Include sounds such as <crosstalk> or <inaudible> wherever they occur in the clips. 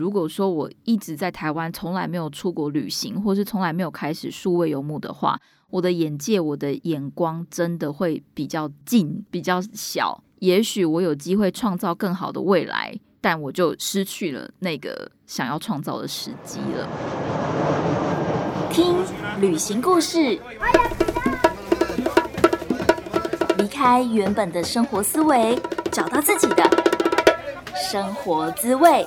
如果说我一直在台湾，从来没有出国旅行，或是从来没有开始数位游牧的话，我的眼界、我的眼光真的会比较近、比较小。也许我有机会创造更好的未来，但我就失去了那个想要创造的时机了。听旅行故事，离开原本的生活思维，找到自己的生活滋味。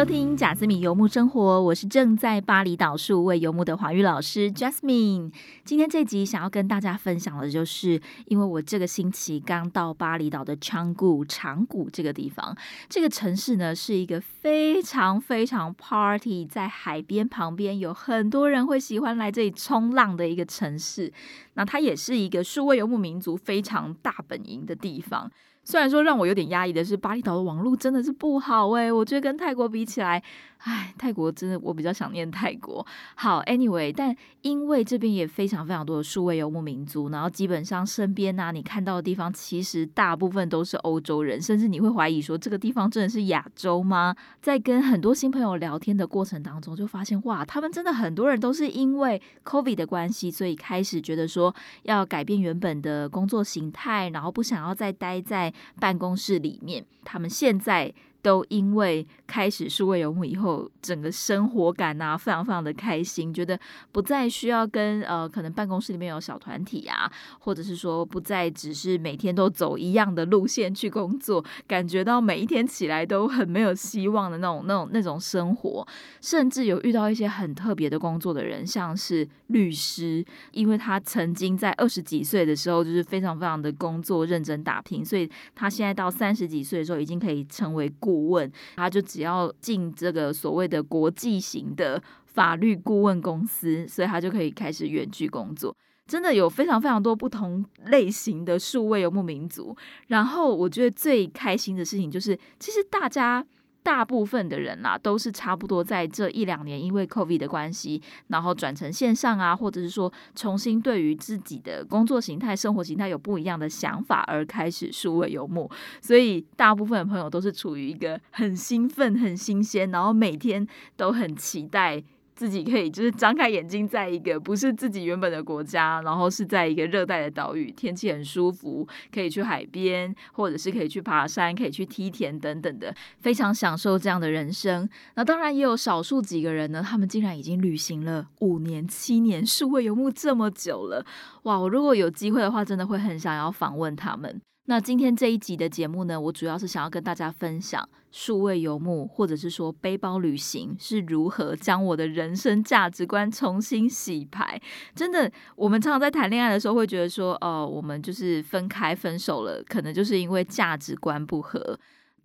收听贾斯敏游牧生活，我是正在巴厘岛数位游牧的华语老师 Jasmine。今天这集想要跟大家分享的就是，因为我这个星期刚到巴厘岛的长谷长谷这个地方，这个城市呢是一个非常非常 party，在海边旁边有很多人会喜欢来这里冲浪的一个城市。那它也是一个数位游牧民族非常大本营的地方。虽然说让我有点压抑的是，巴厘岛的网络真的是不好诶，我觉得跟泰国比起来。唉，泰国真的我比较想念泰国。好，Anyway，但因为这边也非常非常多的数位游牧民族，然后基本上身边呢，你看到的地方其实大部分都是欧洲人，甚至你会怀疑说这个地方真的是亚洲吗？在跟很多新朋友聊天的过程当中，就发现哇，他们真的很多人都是因为 COVID 的关系，所以开始觉得说要改变原本的工作形态，然后不想要再待在办公室里面。他们现在。都因为开始数位游牧以后，整个生活感啊，非常非常的开心，觉得不再需要跟呃，可能办公室里面有小团体啊，或者是说不再只是每天都走一样的路线去工作，感觉到每一天起来都很没有希望的那种、那种、那种生活，甚至有遇到一些很特别的工作的人，像是律师，因为他曾经在二十几岁的时候就是非常非常的工作认真打拼，所以他现在到三十几岁的时候，已经可以成为。顾问，他就只要进这个所谓的国际型的法律顾问公司，所以他就可以开始远距工作。真的有非常非常多不同类型的数位游牧民族。然后我觉得最开心的事情就是，其实大家。大部分的人啦，都是差不多在这一两年，因为 COVID 的关系，然后转成线上啊，或者是说重新对于自己的工作形态、生活形态有不一样的想法，而开始数位游牧。所以大部分的朋友都是处于一个很兴奋、很新鲜，然后每天都很期待。自己可以就是 <laughs> 张开眼睛，在一个不是自己原本的国家，然后是在一个热带的岛屿，天气很舒服，可以去海边，或者是可以去爬山，可以去梯田等等的，非常享受这样的人生。那当然也有少数几个人呢，他们竟然已经旅行了五年、七年，数位游牧这么久了，哇！我如果有机会的话，真的会很想要访问他们。那今天这一集的节目呢，我主要是想要跟大家分享数位游牧，或者是说背包旅行是如何将我的人生价值观重新洗牌。真的，我们常常在谈恋爱的时候会觉得说，哦，我们就是分开分手了，可能就是因为价值观不合。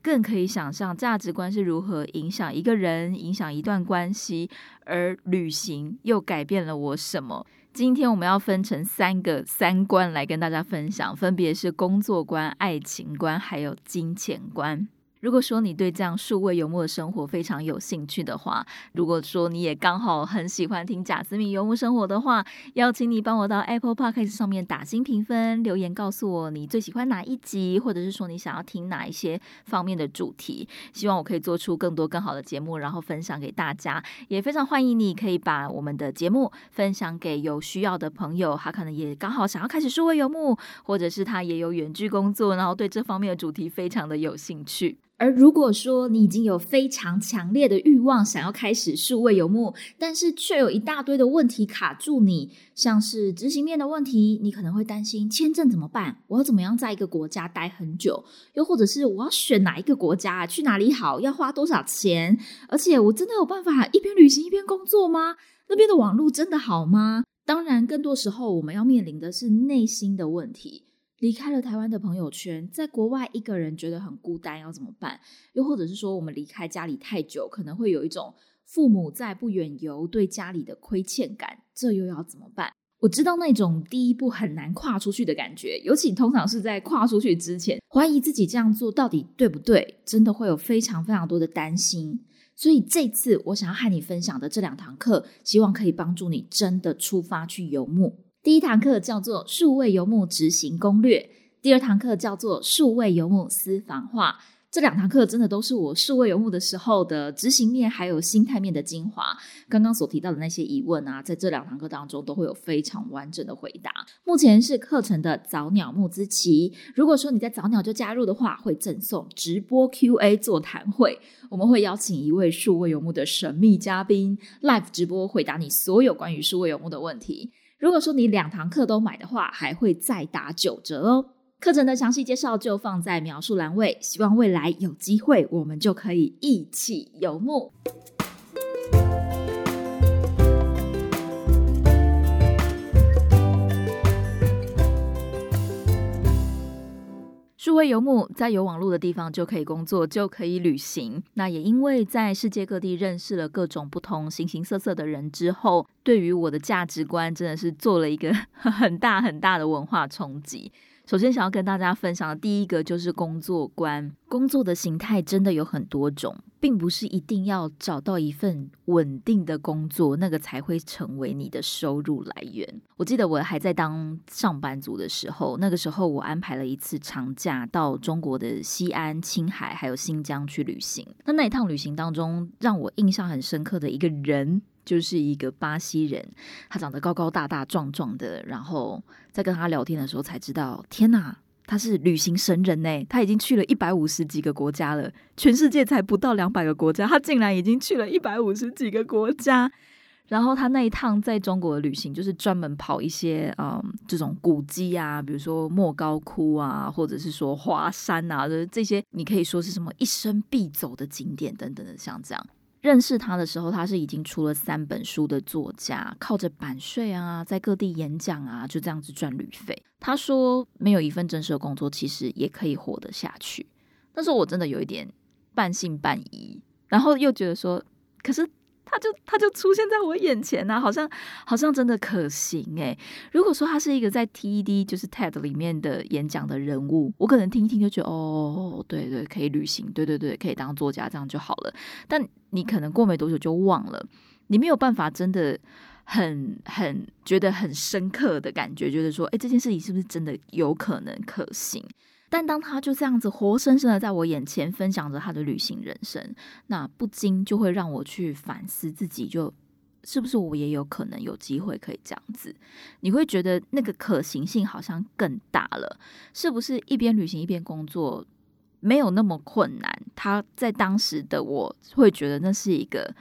更可以想象价值观是如何影响一个人、影响一段关系，而旅行又改变了我什么？今天我们要分成三个三观来跟大家分享，分别是工作观、爱情观，还有金钱观。如果说你对这样数位游牧的生活非常有兴趣的话，如果说你也刚好很喜欢听贾斯敏游牧生活的话，邀请你帮我到 Apple Podcast 上面打新评分，留言告诉我你最喜欢哪一集，或者是说你想要听哪一些方面的主题，希望我可以做出更多更好的节目，然后分享给大家。也非常欢迎你可以把我们的节目分享给有需要的朋友，他可能也刚好想要开始数位游牧，或者是他也有远距工作，然后对这方面的主题非常的有兴趣。而如果说你已经有非常强烈的欲望想要开始数位游牧，但是却有一大堆的问题卡住你，像是执行面的问题，你可能会担心签证怎么办？我要怎么样在一个国家待很久？又或者是我要选哪一个国家？去哪里好？要花多少钱？而且我真的有办法一边旅行一边工作吗？那边的网络真的好吗？当然，更多时候我们要面临的是内心的问题。离开了台湾的朋友圈，在国外一个人觉得很孤单，要怎么办？又或者是说，我们离开家里太久，可能会有一种父母在不远游对家里的亏欠感，这又要怎么办？我知道那种第一步很难跨出去的感觉，尤其通常是在跨出去之前，怀疑自己这样做到底对不对，真的会有非常非常多的担心。所以这次我想要和你分享的这两堂课，希望可以帮助你真的出发去游牧。第一堂课叫做数位游牧执行攻略，第二堂课叫做数位游牧私房话。这两堂课真的都是我数位游牧的时候的执行面还有心态面的精华。刚刚所提到的那些疑问啊，在这两堂课当中都会有非常完整的回答。目前是课程的早鸟募资期，如果说你在早鸟就加入的话，会赠送直播 Q&A 座谈会。我们会邀请一位数位游牧的神秘嘉宾 live 直播回答你所有关于数位游牧的问题。如果说你两堂课都买的话，还会再打九折哦。课程的详细介绍就放在描述栏位，希望未来有机会，我们就可以一起游牧。诸位游牧，在有网络的地方就可以工作，就可以旅行。那也因为在世界各地认识了各种不同形形色色的人之后，对于我的价值观真的是做了一个 <laughs> 很大很大的文化冲击。首先，想要跟大家分享的第一个就是工作观。工作的形态真的有很多种，并不是一定要找到一份稳定的工作，那个才会成为你的收入来源。我记得我还在当上班族的时候，那个时候我安排了一次长假到中国的西安、青海还有新疆去旅行。那那一趟旅行当中，让我印象很深刻的一个人。就是一个巴西人，他长得高高大大、壮壮的，然后在跟他聊天的时候才知道，天哪，他是旅行神人呢！他已经去了一百五十几个国家了，全世界才不到两百个国家，他竟然已经去了一百五十几个国家。然后他那一趟在中国的旅行，就是专门跑一些嗯这种古迹啊，比如说莫高窟啊，或者是说华山啊，就是这些你可以说是什么一生必走的景点等等的，像这样。认识他的时候，他是已经出了三本书的作家，靠着版税啊，在各地演讲啊，就这样子赚旅费。他说没有一份正式的工作，其实也可以活得下去。但是我真的有一点半信半疑，然后又觉得说，可是。他就他就出现在我眼前呐，好像好像真的可行哎。如果说他是一个在 TED 就是 TED 里面的演讲的人物，我可能听一听就觉得哦，对对，可以旅行，对对对，可以当作家，这样就好了。但你可能过没多久就忘了，你没有办法真的很很觉得很深刻的感觉，觉得说，哎，这件事情是不是真的有可能可行？但当他就这样子活生生的在我眼前分享着他的旅行人生，那不禁就会让我去反思自己，就是不是我也有可能有机会可以这样子？你会觉得那个可行性好像更大了，是不是一边旅行一边工作没有那么困难？他在当时的我会觉得那是一个。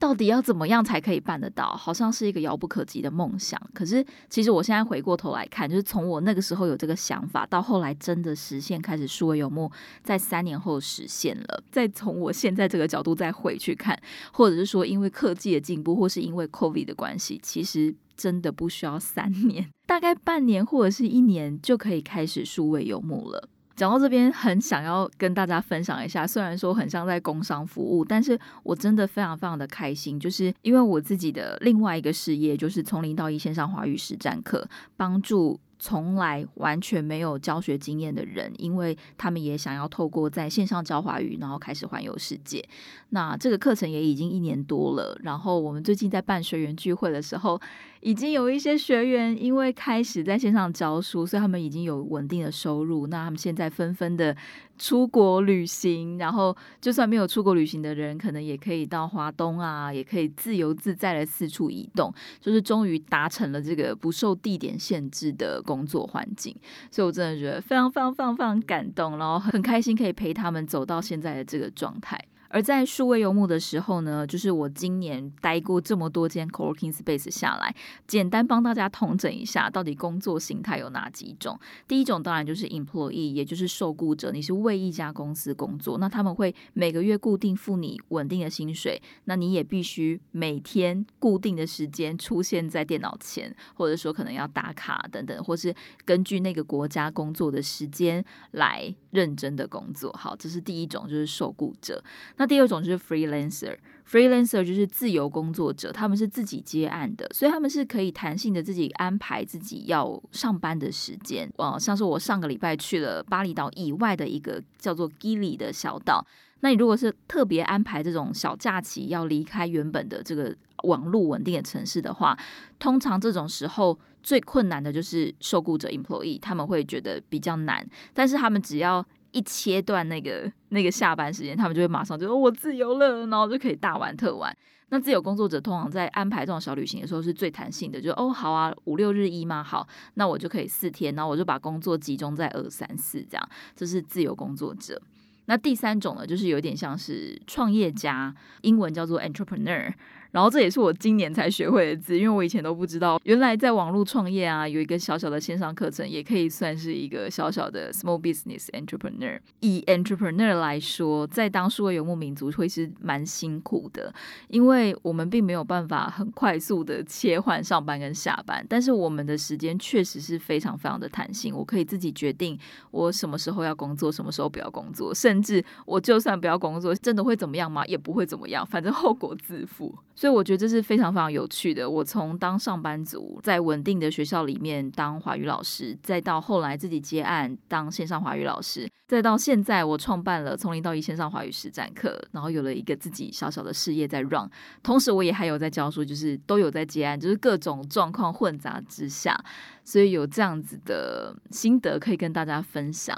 到底要怎么样才可以办得到？好像是一个遥不可及的梦想。可是，其实我现在回过头来看，就是从我那个时候有这个想法，到后来真的实现，开始数位游牧，在三年后实现了。再从我现在这个角度再回去看，或者是说，因为科技的进步，或是因为 COVID 的关系，其实真的不需要三 <laughs> 年，大概半年或者是一年就可以开始数位游牧了。讲到这边，很想要跟大家分享一下。虽然说很像在工商服务，但是我真的非常非常的开心，就是因为我自己的另外一个事业，就是从零到一线上华语实战课，帮助。从来完全没有教学经验的人，因为他们也想要透过在线上教华语，然后开始环游世界。那这个课程也已经一年多了。然后我们最近在办学员聚会的时候，已经有一些学员因为开始在线上教书，所以他们已经有稳定的收入。那他们现在纷纷的出国旅行，然后就算没有出国旅行的人，可能也可以到华东啊，也可以自由自在的四处移动，就是终于达成了这个不受地点限制的。工作环境，所以我真的觉得非常非常非常非常感动，然后很开心可以陪他们走到现在的这个状态。而在数位游牧的时候呢，就是我今年待过这么多间 co-working space 下来，简单帮大家统整一下，到底工作形态有哪几种？第一种当然就是 employee，也就是受雇者，你是为一家公司工作，那他们会每个月固定付你稳定的薪水，那你也必须每天固定的时间出现在电脑前，或者说可能要打卡等等，或是根据那个国家工作的时间来认真的工作。好，这是第一种，就是受雇者。那第二种就是 freelancer，freelancer 就是自由工作者，他们是自己接案的，所以他们是可以弹性的自己安排自己要上班的时间。哦，像是我上个礼拜去了巴厘岛以外的一个叫做 Gili 的小岛。那你如果是特别安排这种小假期要离开原本的这个网络稳定的城市的话，通常这种时候最困难的就是受雇者 employee，他们会觉得比较难，但是他们只要一切断那个那个下班时间，他们就会马上就说我自由了，然后就可以大玩特玩。那自由工作者通常在安排这种小旅行的时候是最弹性的，就哦好啊，五六日一嘛？好，那我就可以四天，然后我就把工作集中在二三四这样，这是自由工作者。那第三种呢，就是有点像是创业家，英文叫做 entrepreneur。然后这也是我今年才学会的字，因为我以前都不知道，原来在网络创业啊，有一个小小的线上课程，也可以算是一个小小的 small business entrepreneur。以 entrepreneur 来说，在当数位游牧民族会是蛮辛苦的，因为我们并没有办法很快速的切换上班跟下班，但是我们的时间确实是非常非常的弹性，我可以自己决定我什么时候要工作，什么时候不要工作，甚至我就算不要工作，真的会怎么样吗？也不会怎么样，反正后果自负。所以我觉得这是非常非常有趣的。我从当上班族，在稳定的学校里面当华语老师，再到后来自己接案当线上华语老师，再到现在我创办了从零到一线上华语实战课，然后有了一个自己小小的事业在 run，同时我也还有在教书，就是都有在接案，就是各种状况混杂之下，所以有这样子的心得可以跟大家分享。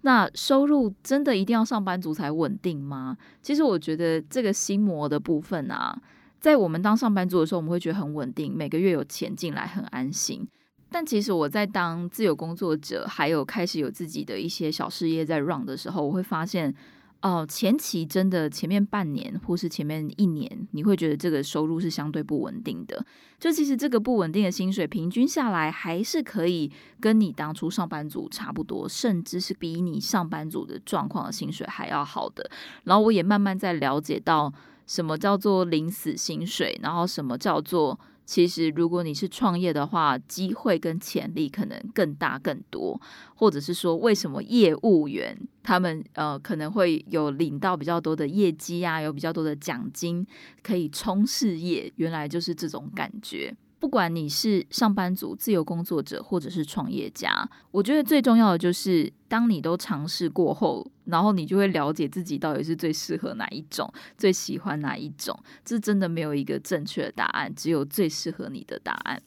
那收入真的一定要上班族才稳定吗？其实我觉得这个心魔的部分啊。在我们当上班族的时候，我们会觉得很稳定，每个月有钱进来，很安心。但其实我在当自由工作者，还有开始有自己的一些小事业在 run 的时候，我会发现，哦，前期真的前面半年或是前面一年，你会觉得这个收入是相对不稳定的。就其实这个不稳定的薪水，平均下来还是可以跟你当初上班族差不多，甚至是比你上班族的状况的薪水还要好的。然后我也慢慢在了解到。什么叫做临死薪水？然后什么叫做其实如果你是创业的话，机会跟潜力可能更大更多，或者是说为什么业务员他们呃可能会有领到比较多的业绩啊，有比较多的奖金可以冲事业，原来就是这种感觉。不管你是上班族、自由工作者，或者是创业家，我觉得最重要的就是，当你都尝试过后，然后你就会了解自己到底是最适合哪一种，最喜欢哪一种。这真的没有一个正确的答案，只有最适合你的答案。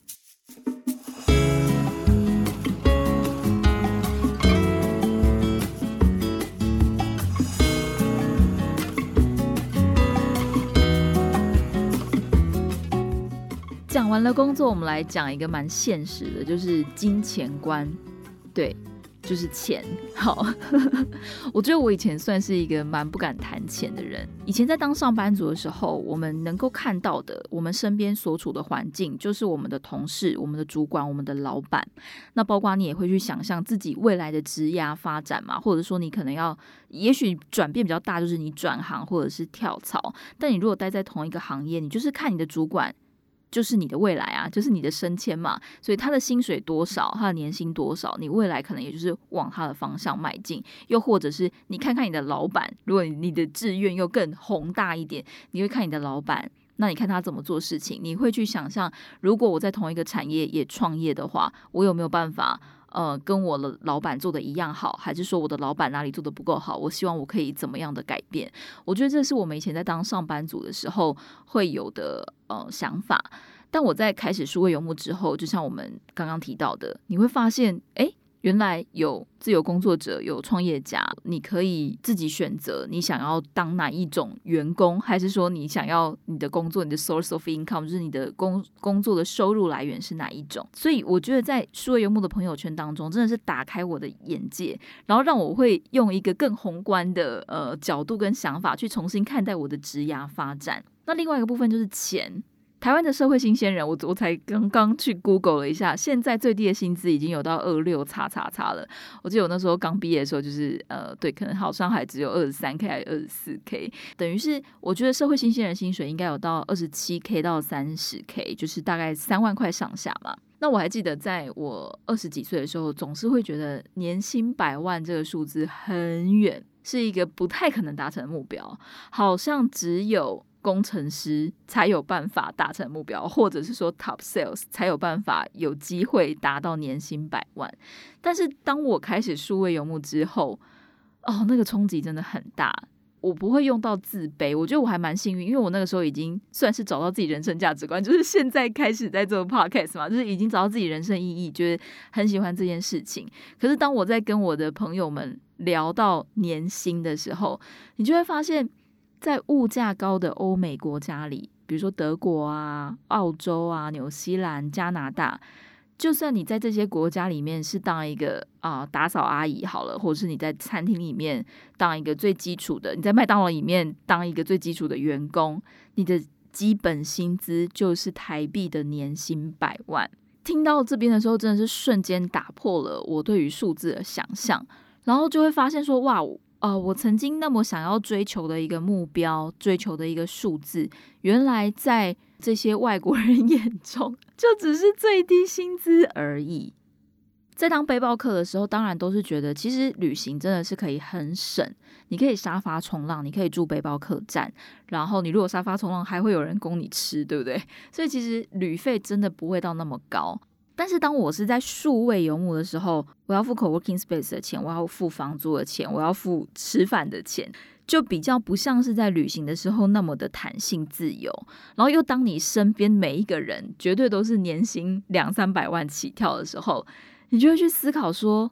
完了工作，我们来讲一个蛮现实的，就是金钱观。对，就是钱。好，<laughs> 我觉得我以前算是一个蛮不敢谈钱的人。以前在当上班族的时候，我们能够看到的，我们身边所处的环境，就是我们的同事、我们的主管、我们的老板。那包括你也会去想象自己未来的职业发展嘛，或者说你可能要，也许转变比较大，就是你转行或者是跳槽。但你如果待在同一个行业，你就是看你的主管。就是你的未来啊，就是你的升迁嘛，所以他的薪水多少，他的年薪多少，你未来可能也就是往他的方向迈进。又或者是你看看你的老板，如果你的志愿又更宏大一点，你会看你的老板，那你看他怎么做事情，你会去想象，如果我在同一个产业也创业的话，我有没有办法？呃，跟我的老板做的一样好，还是说我的老板哪里做的不够好？我希望我可以怎么样的改变？我觉得这是我们以前在当上班族的时候会有的呃想法。但我在开始数位游牧之后，就像我们刚刚提到的，你会发现，哎。原来有自由工作者，有创业家，你可以自己选择你想要当哪一种员工，还是说你想要你的工作，你的 source of income 就是你的工工作的收入来源是哪一种？所以我觉得在数位游牧的朋友圈当中，真的是打开我的眼界，然后让我会用一个更宏观的呃角度跟想法去重新看待我的职涯发展。那另外一个部分就是钱。台湾的社会新鲜人，我我才刚刚去 Google 了一下，现在最低的薪资已经有到二六叉叉叉了。我记得我那时候刚毕业的时候，就是呃，对，可能好像还只有二十三 K 还是二十四 K，等于是我觉得社会新鲜人薪水应该有到二十七 K 到三十 K，就是大概三万块上下嘛。那我还记得在我二十几岁的时候，总是会觉得年薪百万这个数字很远，是一个不太可能达成的目标，好像只有。工程师才有办法达成目标，或者是说 top sales 才有办法有机会达到年薪百万。但是当我开始数位游牧之后，哦，那个冲击真的很大。我不会用到自卑，我觉得我还蛮幸运，因为我那个时候已经算是找到自己人生价值观，就是现在开始在做 podcast 嘛，就是已经找到自己人生意义，觉得很喜欢这件事情。可是当我在跟我的朋友们聊到年薪的时候，你就会发现，在物价高的欧美国家里，比如说德国啊、澳洲啊、纽西兰、加拿大。就算你在这些国家里面是当一个啊打扫阿姨好了，或者是你在餐厅里面当一个最基础的，你在麦当劳里面当一个最基础的员工，你的基本薪资就是台币的年薪百万。听到这边的时候，真的是瞬间打破了我对于数字的想象，然后就会发现说，哇，呃，我曾经那么想要追求的一个目标，追求的一个数字，原来在。这些外国人 <laughs> 眼中就只是最低薪资而已。在当背包客的时候，当然都是觉得其实旅行真的是可以很省。你可以沙发冲浪，你可以住背包客栈，然后你如果沙发冲浪还会有人供你吃，对不对？<laughs> 所以其实旅费真的不会到那么高。但是当我是在数位游牧的时候，我要付 co-working space 的钱，我要付房租的钱，我要付吃饭的钱。就比较不像是在旅行的时候那么的弹性自由，然后又当你身边每一个人绝对都是年薪两三百万起跳的时候，你就会去思考说：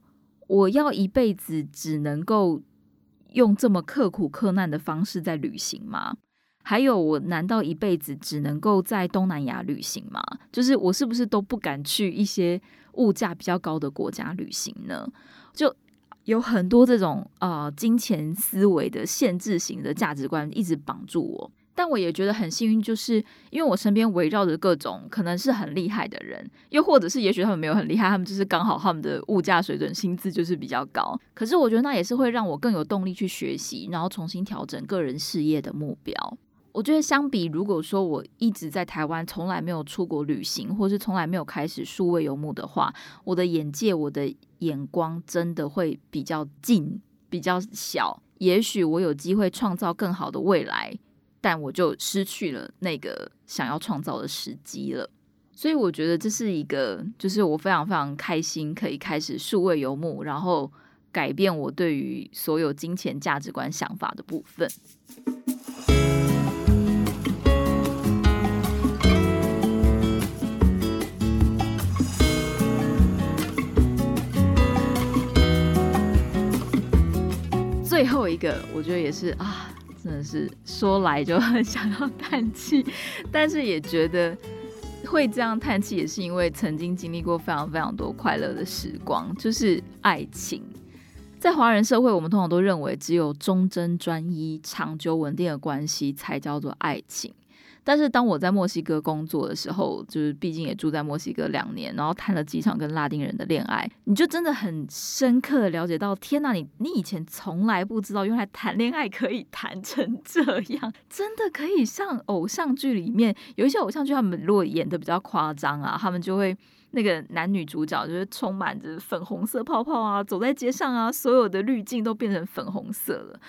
我要一辈子只能够用这么刻苦克难的方式在旅行吗？还有，我难道一辈子只能够在东南亚旅行吗？就是我是不是都不敢去一些物价比较高的国家旅行呢？就。有很多这种呃金钱思维的限制型的价值观一直绑住我，但我也觉得很幸运，就是因为我身边围绕着各种可能是很厉害的人，又或者是也许他们没有很厉害，他们就是刚好他们的物价水准、薪资就是比较高。可是我觉得那也是会让我更有动力去学习，然后重新调整个人事业的目标。我觉得相比，如果说我一直在台湾，从来没有出国旅行，或是从来没有开始数位游牧的话，我的眼界、我的眼光真的会比较近、比较小。也许我有机会创造更好的未来，但我就失去了那个想要创造的时机了。所以我觉得这是一个，就是我非常非常开心可以开始数位游牧，然后改变我对于所有金钱价值观想法的部分。最后一个，我觉得也是啊，真的是说来就很想要叹气，但是也觉得会这样叹气，也是因为曾经经历过非常非常多快乐的时光，就是爱情。在华人社会，我们通常都认为只有忠贞专一、长久稳定的关系才叫做爱情。但是当我在墨西哥工作的时候，就是毕竟也住在墨西哥两年，然后谈了几场跟拉丁人的恋爱，你就真的很深刻的了解到，天哪，你你以前从来不知道，原来谈恋爱可以谈成这样，真的可以像偶像剧里面有一些偶像剧，他们如果演的比较夸张啊，他们就会那个男女主角就是充满着粉红色泡泡啊，走在街上啊，所有的滤镜都变成粉红色了。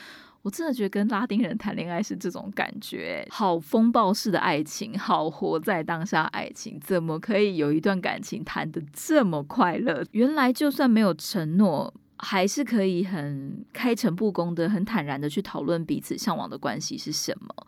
我真的觉得跟拉丁人谈恋爱是这种感觉，好风暴式的爱情，好活在当下爱情，怎么可以有一段感情谈得这么快乐？原来就算没有承诺，还是可以很开诚布公的、很坦然的去讨论彼此向往的关系是什么。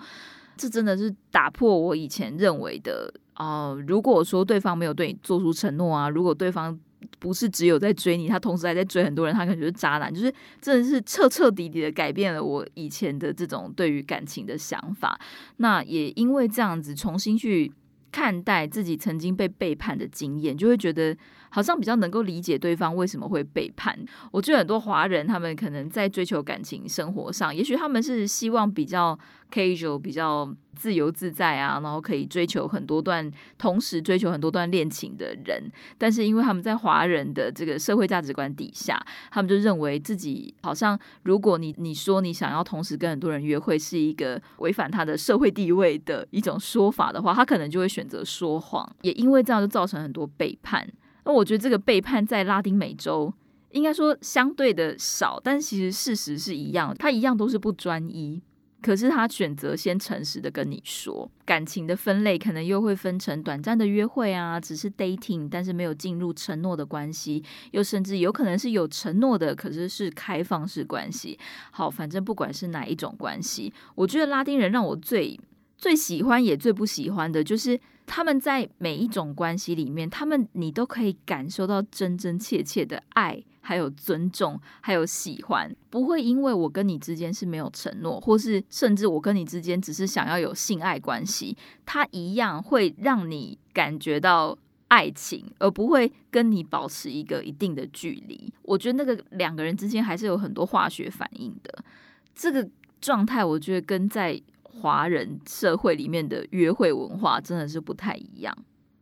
这真的是打破我以前认为的啊！如果说对方没有对你做出承诺啊，如果对方。不是只有在追你，他同时还在追很多人，他可能就是渣男，就是真的是彻彻底底的改变了我以前的这种对于感情的想法。那也因为这样子重新去看待自己曾经被背叛的经验，就会觉得好像比较能够理解对方为什么会背叛。我觉得很多华人他们可能在追求感情生活上，也许他们是希望比较 casual，比较。自由自在啊，然后可以追求很多段，同时追求很多段恋情的人，但是因为他们在华人的这个社会价值观底下，他们就认为自己好像，如果你你说你想要同时跟很多人约会，是一个违反他的社会地位的一种说法的话，他可能就会选择说谎，也因为这样就造成很多背叛。那我觉得这个背叛在拉丁美洲应该说相对的少，但其实事实是一样，他一样都是不专一。可是他选择先诚实的跟你说，感情的分类可能又会分成短暂的约会啊，只是 dating，但是没有进入承诺的关系，又甚至有可能是有承诺的，可是是开放式关系。好，反正不管是哪一种关系，我觉得拉丁人让我最最喜欢也最不喜欢的就是他们在每一种关系里面，他们你都可以感受到真真切切的爱。还有尊重，还有喜欢，不会因为我跟你之间是没有承诺，或是甚至我跟你之间只是想要有性爱关系，它一样会让你感觉到爱情，而不会跟你保持一个一定的距离。我觉得那个两个人之间还是有很多化学反应的。这个状态，我觉得跟在华人社会里面的约会文化真的是不太一样。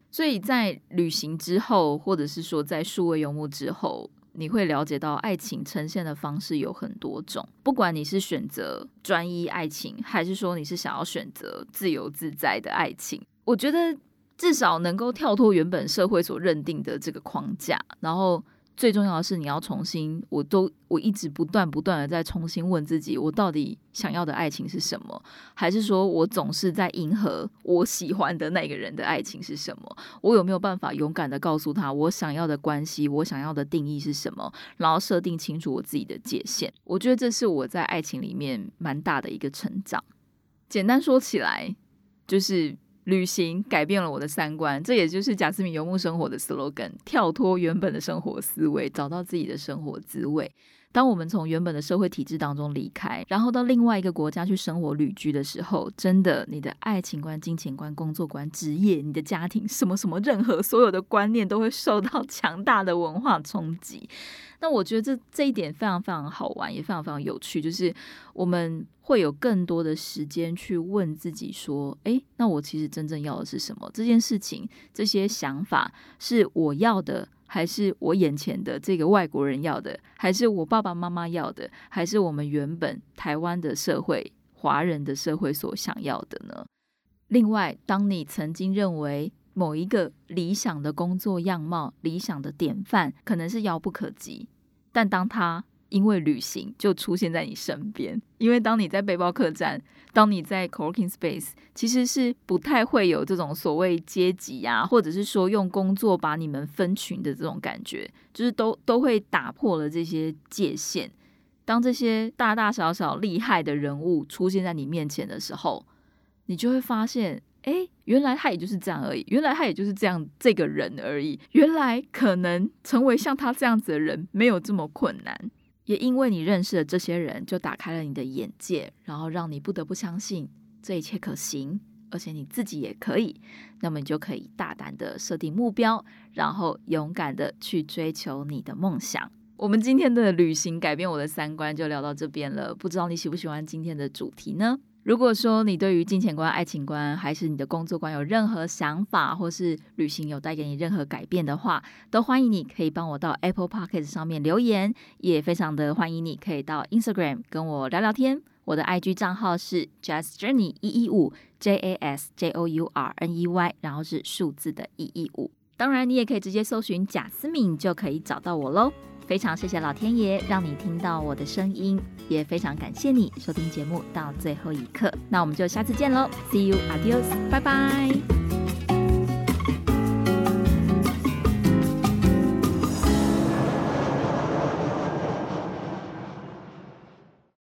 所以在旅行之后，或者是说在数位游牧之后。你会了解到，爱情呈现的方式有很多种。不管你是选择专一爱情，还是说你是想要选择自由自在的爱情，我觉得至少能够跳脱原本社会所认定的这个框架，然后。最重要的是，你要重新，我都我一直不断不断的在重新问自己，我到底想要的爱情是什么？还是说我总是在迎合我喜欢的那个人的爱情是什么？我有没有办法勇敢的告诉他，我想要的关系，我想要的定义是什么？然后设定清楚我自己的界限。我觉得这是我在爱情里面蛮大的一个成长。简单说起来，就是。旅行改变了我的三观，这也就是贾斯敏游牧生活的 slogan：跳脱原本的生活思维，找到自己的生活滋味。当我们从原本的社会体制当中离开，然后到另外一个国家去生活旅居的时候，真的，你的爱情观、金钱观、工作观、职业、你的家庭，什么什么，任何所有的观念都会受到 <laughs> 强大的文化冲击。那我觉得这这一点非常非常好玩，也非常非常有趣，就是我们会有更多的时间去问自己说：，诶，那我其实真正要的是什么？这件事情，这些想法是我要的。还是我眼前的这个外国人要的，还是我爸爸妈妈要的，还是我们原本台湾的社会、华人的社会所想要的呢？另外，当你曾经认为某一个理想的工作样貌、理想的典范可能是遥不可及，但当他因为旅行就出现在你身边，因为当你在背包客栈，当你在 co-working space，其实是不太会有这种所谓阶级呀，或者是说用工作把你们分群的这种感觉，就是都都会打破了这些界限。当这些大大小小厉害的人物出现在你面前的时候，你就会发现，哎，原来他也就是这样而已，原来他也就是这样这个人而已，原来可能成为像他这样子的人没有这么困难。也因为你认识了这些人，就打开了你的眼界，然后让你不得不相信这一切可行，而且你自己也可以。那么你就可以大胆的设定目标，然后勇敢的去追求你的梦想。我们今天的旅行改变我的三观，就聊到这边了。不知道你喜不喜欢今天的主题呢？如果说你对于金钱观、爱情观，还是你的工作观有任何想法，或是旅行有带给你任何改变的话，都欢迎你可以帮我到 Apple Podcast 上面留言，也非常的欢迎你可以到 Instagram 跟我聊聊天。我的 IG 账号是 Just Journey 一一五 J A S J O U R N E Y，然后是数字的一一五。当然，你也可以直接搜寻贾思敏就可以找到我喽。非常谢谢老天爷让你听到我的声音，也非常感谢你收听节目到最后一刻。那我们就下次见喽，See you, adios，拜拜。